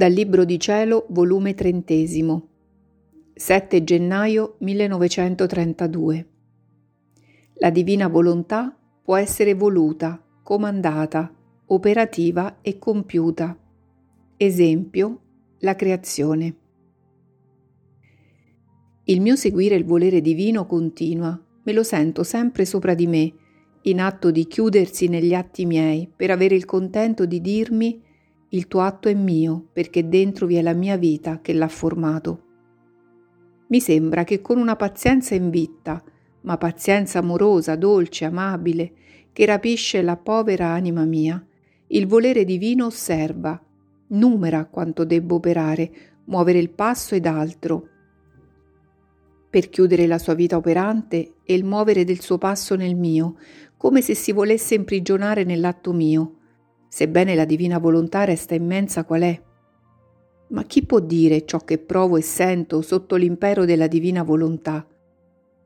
Dal Libro di Cielo, volume trentesimo, 7 gennaio 1932. La divina volontà può essere voluta, comandata, operativa e compiuta. Esempio, la creazione. Il mio seguire il volere divino continua, me lo sento sempre sopra di me, in atto di chiudersi negli atti miei, per avere il contento di dirmi il tuo atto è mio perché dentro vi è la mia vita che l'ha formato. Mi sembra che con una pazienza invitta, ma pazienza amorosa, dolce, amabile, che rapisce la povera anima mia, il volere divino osserva, numera quanto debbo operare, muovere il passo ed altro, per chiudere la sua vita operante e il muovere del suo passo nel mio, come se si volesse imprigionare nell'atto mio, sebbene la divina volontà resta immensa qual è. Ma chi può dire ciò che provo e sento sotto l'impero della divina volontà?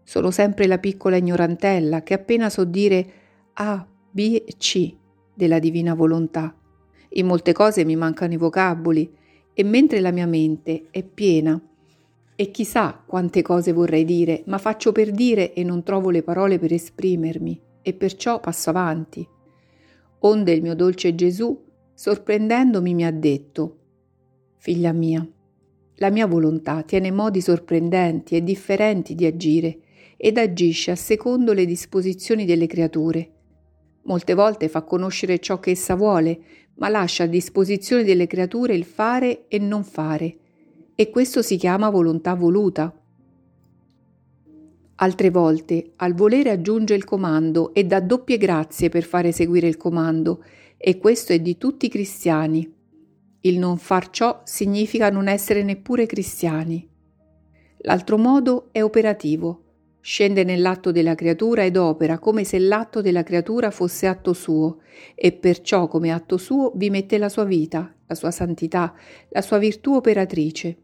Sono sempre la piccola ignorantella che appena so dire A, B e C della divina volontà. In molte cose mi mancano i vocaboli e mentre la mia mente è piena e chissà quante cose vorrei dire, ma faccio per dire e non trovo le parole per esprimermi e perciò passo avanti. Onde il mio dolce Gesù, sorprendendomi, mi ha detto, Figlia mia, la mia volontà tiene modi sorprendenti e differenti di agire ed agisce a secondo le disposizioni delle creature. Molte volte fa conoscere ciò che essa vuole, ma lascia a disposizione delle creature il fare e non fare, e questo si chiama volontà voluta. Altre volte al volere aggiunge il comando e dà doppie grazie per fare seguire il comando, e questo è di tutti i cristiani. Il non far ciò significa non essere neppure cristiani. L'altro modo è operativo. Scende nell'atto della creatura ed opera come se l'atto della creatura fosse atto suo, e perciò come atto suo vi mette la sua vita, la sua santità, la sua virtù operatrice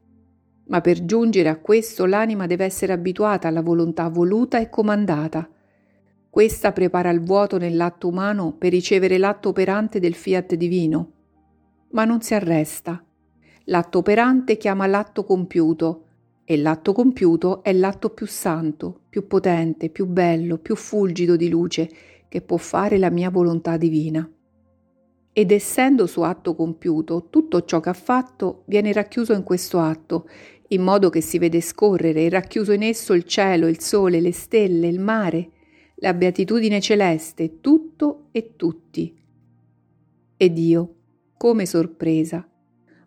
ma per giungere a questo l'anima deve essere abituata alla volontà voluta e comandata. Questa prepara il vuoto nell'atto umano per ricevere l'atto operante del fiat divino. Ma non si arresta. L'atto operante chiama l'atto compiuto e l'atto compiuto è l'atto più santo, più potente, più bello, più fulgido di luce che può fare la mia volontà divina. Ed essendo suo atto compiuto, tutto ciò che ha fatto viene racchiuso in questo atto in modo che si vede scorrere e racchiuso in esso il cielo, il sole, le stelle, il mare, la beatitudine celeste, tutto e tutti. Ed io, come sorpresa,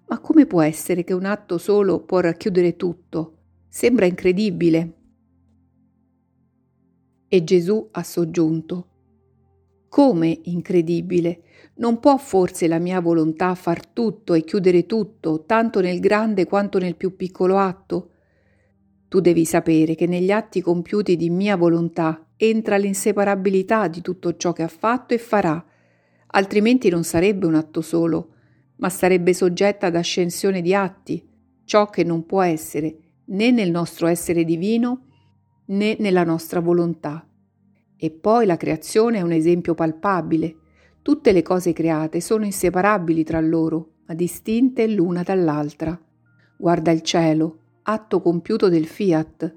ma come può essere che un atto solo può racchiudere tutto? Sembra incredibile. E Gesù ha soggiunto, come incredibile? Non può forse la mia volontà far tutto e chiudere tutto, tanto nel grande quanto nel più piccolo atto? Tu devi sapere che negli atti compiuti di mia volontà entra l'inseparabilità di tutto ciò che ha fatto e farà, altrimenti non sarebbe un atto solo, ma sarebbe soggetta ad ascensione di atti, ciò che non può essere né nel nostro essere divino né nella nostra volontà. E poi la creazione è un esempio palpabile. Tutte le cose create sono inseparabili tra loro, ma distinte l'una dall'altra. Guarda il cielo, atto compiuto del fiat.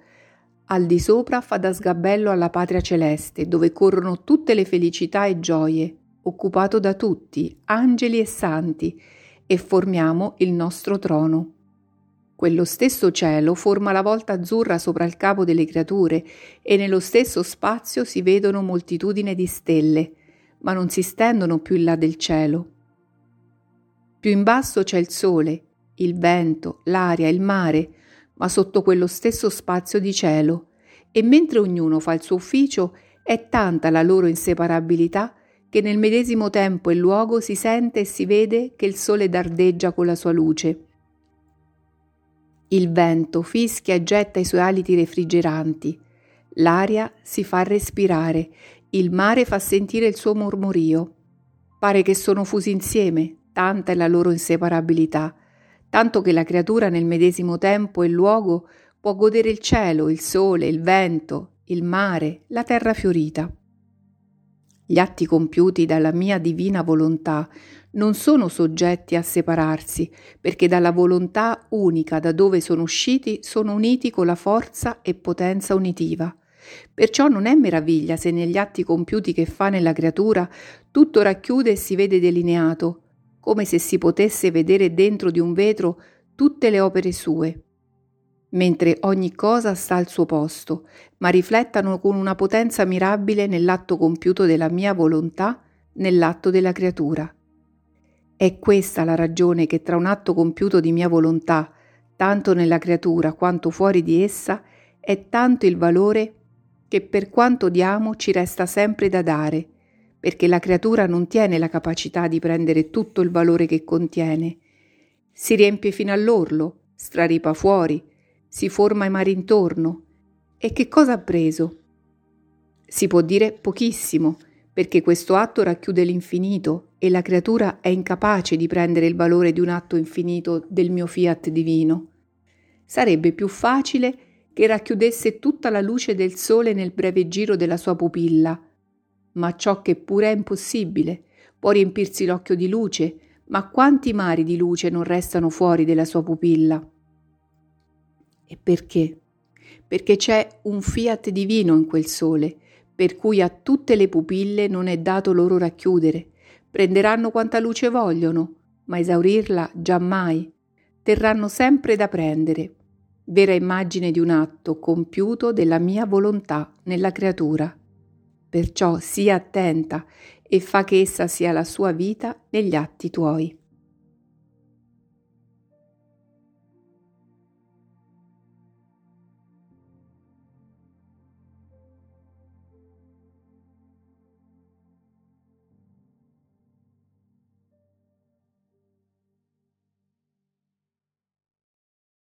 Al di sopra fa da sgabello alla patria celeste, dove corrono tutte le felicità e gioie, occupato da tutti, angeli e santi, e formiamo il nostro trono. Quello stesso cielo forma la volta azzurra sopra il capo delle creature e nello stesso spazio si vedono moltitudine di stelle, ma non si stendono più in là del cielo. Più in basso c'è il sole, il vento, l'aria, il mare, ma sotto quello stesso spazio di cielo, e mentre ognuno fa il suo ufficio, è tanta la loro inseparabilità che nel medesimo tempo e luogo si sente e si vede che il sole dardeggia con la sua luce. Il vento fischia e getta i suoi aliti refrigeranti, l'aria si fa respirare il mare fa sentire il suo mormorio. Pare che sono fusi insieme, tanta è la loro inseparabilità, tanto che la creatura nel medesimo tempo e luogo può godere il cielo, il sole, il vento, il mare, la terra fiorita. Gli atti compiuti dalla mia divina volontà non sono soggetti a separarsi, perché dalla volontà unica da dove sono usciti sono uniti con la forza e potenza unitiva. Perciò non è meraviglia se negli atti compiuti che fa nella creatura tutto racchiude e si vede delineato, come se si potesse vedere dentro di un vetro tutte le opere sue, mentre ogni cosa sta al suo posto, ma riflettano con una potenza mirabile nell'atto compiuto della mia volontà, nell'atto della creatura. È questa la ragione che tra un atto compiuto di mia volontà, tanto nella creatura quanto fuori di essa, è tanto il valore che per quanto diamo ci resta sempre da dare, perché la creatura non tiene la capacità di prendere tutto il valore che contiene. Si riempie fino all'orlo, straripa fuori, si forma ai mari intorno. E che cosa ha preso? Si può dire pochissimo, perché questo atto racchiude l'infinito e la creatura è incapace di prendere il valore di un atto infinito del mio fiat divino. Sarebbe più facile che racchiudesse tutta la luce del sole nel breve giro della sua pupilla. Ma ciò che pure è impossibile, può riempirsi l'occhio di luce, ma quanti mari di luce non restano fuori della sua pupilla? E perché? Perché c'è un fiat divino in quel sole, per cui a tutte le pupille non è dato loro racchiudere. Prenderanno quanta luce vogliono, ma esaurirla giammai. Terranno sempre da prendere. Vera immagine di un atto compiuto della mia volontà nella creatura. Perciò sii attenta e fa che essa sia la sua vita negli atti tuoi.